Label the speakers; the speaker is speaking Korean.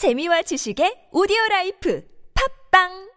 Speaker 1: 재미와 지식의 오디오 라이프. 팝빵!